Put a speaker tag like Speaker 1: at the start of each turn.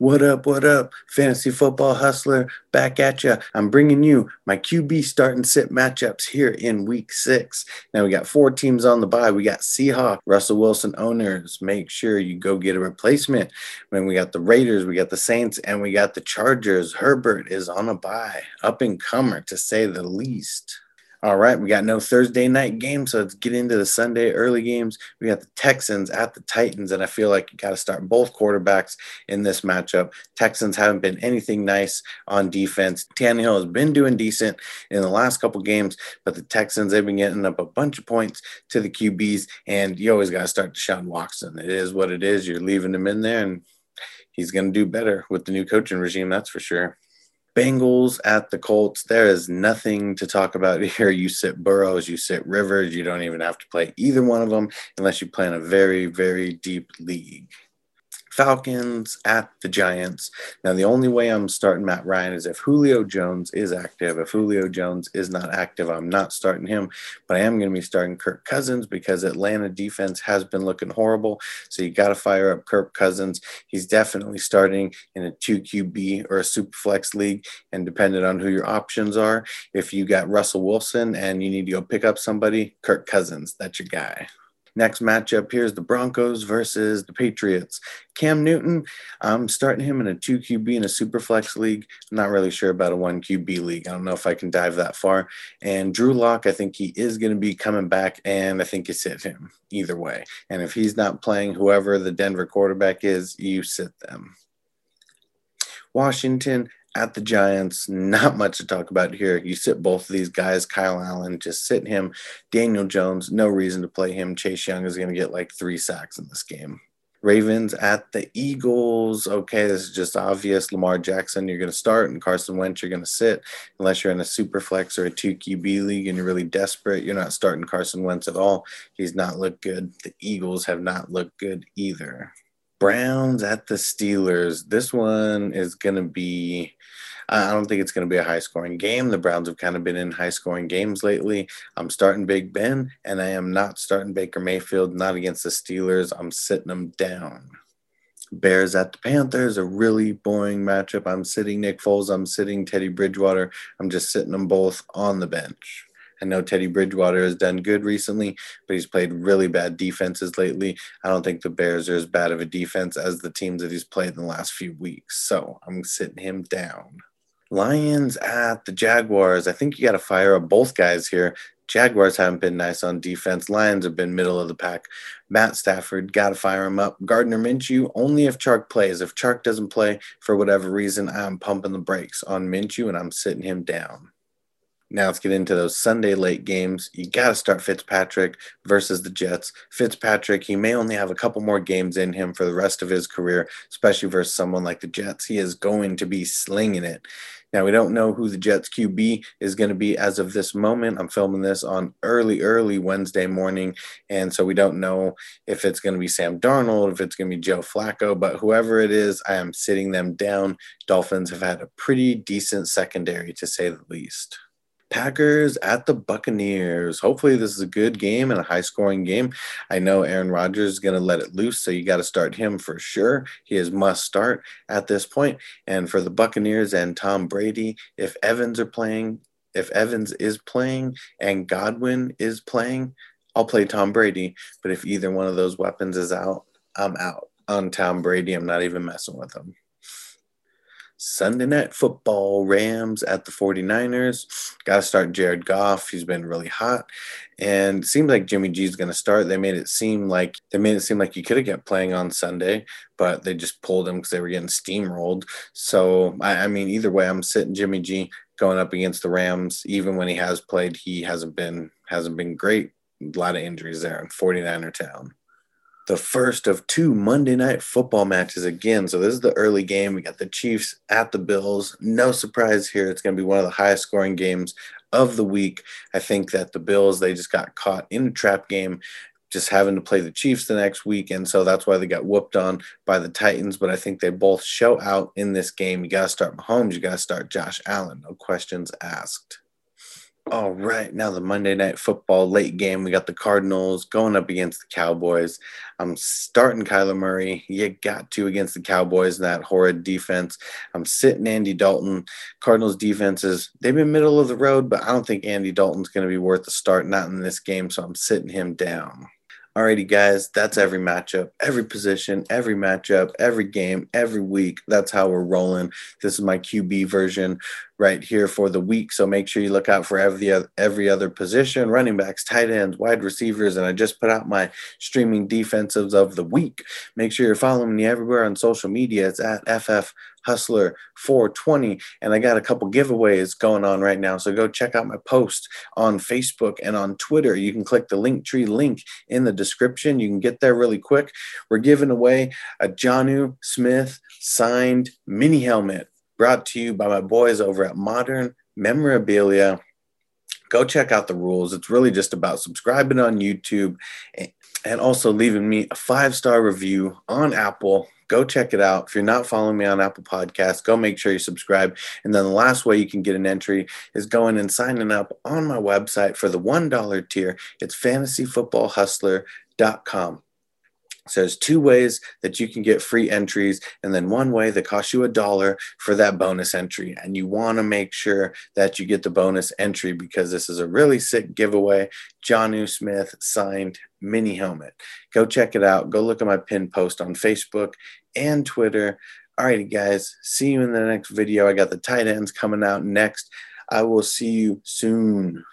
Speaker 1: What up, what up, fantasy football hustler? Back at ya. I'm bringing you my QB start and sit matchups here in week six. Now we got four teams on the bye. We got Seahawks, Russell Wilson owners. Make sure you go get a replacement. Then we got the Raiders, we got the Saints, and we got the Chargers. Herbert is on a bye, up and comer to say the least. All right, we got no Thursday night game, so let's get into the Sunday early games. We got the Texans at the Titans, and I feel like you got to start both quarterbacks in this matchup. Texans haven't been anything nice on defense. Tannehill has been doing decent in the last couple games, but the Texans they've been getting up a bunch of points to the QBs, and you always got to start Deshaun Watson. It is what it is. You're leaving him in there, and he's going to do better with the new coaching regime. That's for sure. Bengals at the Colts. There is nothing to talk about here. You sit Burrows, you sit Rivers. You don't even have to play either one of them unless you play in a very, very deep league. Falcons at the Giants. Now, the only way I'm starting Matt Ryan is if Julio Jones is active. If Julio Jones is not active, I'm not starting him, but I am going to be starting Kirk Cousins because Atlanta defense has been looking horrible. So you got to fire up Kirk Cousins. He's definitely starting in a 2 QB or a super flex league. And depending on who your options are, if you got Russell Wilson and you need to go pick up somebody, Kirk Cousins, that's your guy. Next matchup here is the Broncos versus the Patriots. Cam Newton, I'm starting him in a two QB in a super flex league. I'm not really sure about a one QB league. I don't know if I can dive that far. And Drew Lock, I think he is going to be coming back, and I think you sit him either way. And if he's not playing whoever the Denver quarterback is, you sit them. Washington at the Giants, not much to talk about here. You sit both of these guys, Kyle Allen, just sit him. Daniel Jones, no reason to play him. Chase Young is going to get like three sacks in this game. Ravens at the Eagles. Okay, this is just obvious. Lamar Jackson, you're going to start, and Carson Wentz, you're going to sit. Unless you're in a super flex or a 2 QB league and you're really desperate, you're not starting Carson Wentz at all. He's not looked good. The Eagles have not looked good either. Browns at the Steelers. This one is going to be, I don't think it's going to be a high scoring game. The Browns have kind of been in high scoring games lately. I'm starting Big Ben, and I am not starting Baker Mayfield, not against the Steelers. I'm sitting them down. Bears at the Panthers, a really boring matchup. I'm sitting Nick Foles, I'm sitting Teddy Bridgewater. I'm just sitting them both on the bench. I know Teddy Bridgewater has done good recently, but he's played really bad defenses lately. I don't think the Bears are as bad of a defense as the teams that he's played in the last few weeks. So I'm sitting him down. Lions at the Jaguars. I think you got to fire up both guys here. Jaguars haven't been nice on defense. Lions have been middle of the pack. Matt Stafford, got to fire him up. Gardner Minshew, only if Chark plays. If Chark doesn't play for whatever reason, I'm pumping the brakes on Minshew and I'm sitting him down. Now let's get into those Sunday late games. You got to start Fitzpatrick versus the Jets. Fitzpatrick, he may only have a couple more games in him for the rest of his career, especially versus someone like the Jets. He is going to be slinging it. Now, we don't know who the Jets QB is going to be as of this moment. I'm filming this on early, early Wednesday morning. And so we don't know if it's going to be Sam Darnold, if it's going to be Joe Flacco, but whoever it is, I am sitting them down. Dolphins have had a pretty decent secondary, to say the least. Packers at the Buccaneers. Hopefully, this is a good game and a high scoring game. I know Aaron Rodgers is going to let it loose, so you got to start him for sure. He is must start at this point. And for the Buccaneers and Tom Brady, if Evans are playing, if Evans is playing and Godwin is playing, I'll play Tom Brady. But if either one of those weapons is out, I'm out on Tom Brady. I'm not even messing with him. Sunday night football, Rams at the 49ers. Got to start Jared Goff. He's been really hot. And seems like Jimmy G's going to start. They made it seem like they made it seem like he could have kept playing on Sunday, but they just pulled him because they were getting steamrolled. So I, I mean, either way, I'm sitting Jimmy G going up against the Rams. Even when he has played, he hasn't been hasn't been great. A lot of injuries there in 49er town the first of two Monday night football matches again. So this is the early game. We got the Chiefs at the Bills. No surprise here. It's going to be one of the highest scoring games of the week. I think that the Bills, they just got caught in a trap game, just having to play the Chiefs the next week. And so that's why they got whooped on by the Titans. But I think they both show out in this game. You got to start Mahomes. You got to start Josh Allen. No questions asked. All right, now the Monday night football late game. We got the Cardinals going up against the Cowboys. I'm starting Kyler Murray. You got to against the Cowboys and that horrid defense. I'm sitting Andy Dalton. Cardinals defenses, they've been middle of the road, but I don't think Andy Dalton's going to be worth the start, not in this game, so I'm sitting him down. Alrighty, guys, that's every matchup, every position, every matchup, every game, every week. That's how we're rolling. This is my QB version right here for the week. So make sure you look out for every other, every other position, running backs, tight ends, wide receivers, and I just put out my streaming defensives of the week. Make sure you're following me everywhere on social media. It's at FF Hustler 420. And I got a couple giveaways going on right now. So go check out my post on Facebook and on Twitter. You can click the Linktree link in the description. You can get there really quick. We're giving away a Jonnu Smith signed mini helmet brought to you by my boys over at Modern Memorabilia. Go check out the rules. It's really just about subscribing on YouTube and also leaving me a five star review on Apple go check it out. If you're not following me on Apple Podcasts, go make sure you subscribe. And then the last way you can get an entry is going and signing up on my website for the $1 tier. It's fantasyfootballhustler.com. So there's two ways that you can get free entries, and then one way that costs you a dollar for that bonus entry. And you want to make sure that you get the bonus entry because this is a really sick giveaway. Jonnu Smith signed mini helmet. Go check it out. Go look at my pin post on Facebook and Twitter. Alrighty, guys. See you in the next video. I got the tight ends coming out next. I will see you soon.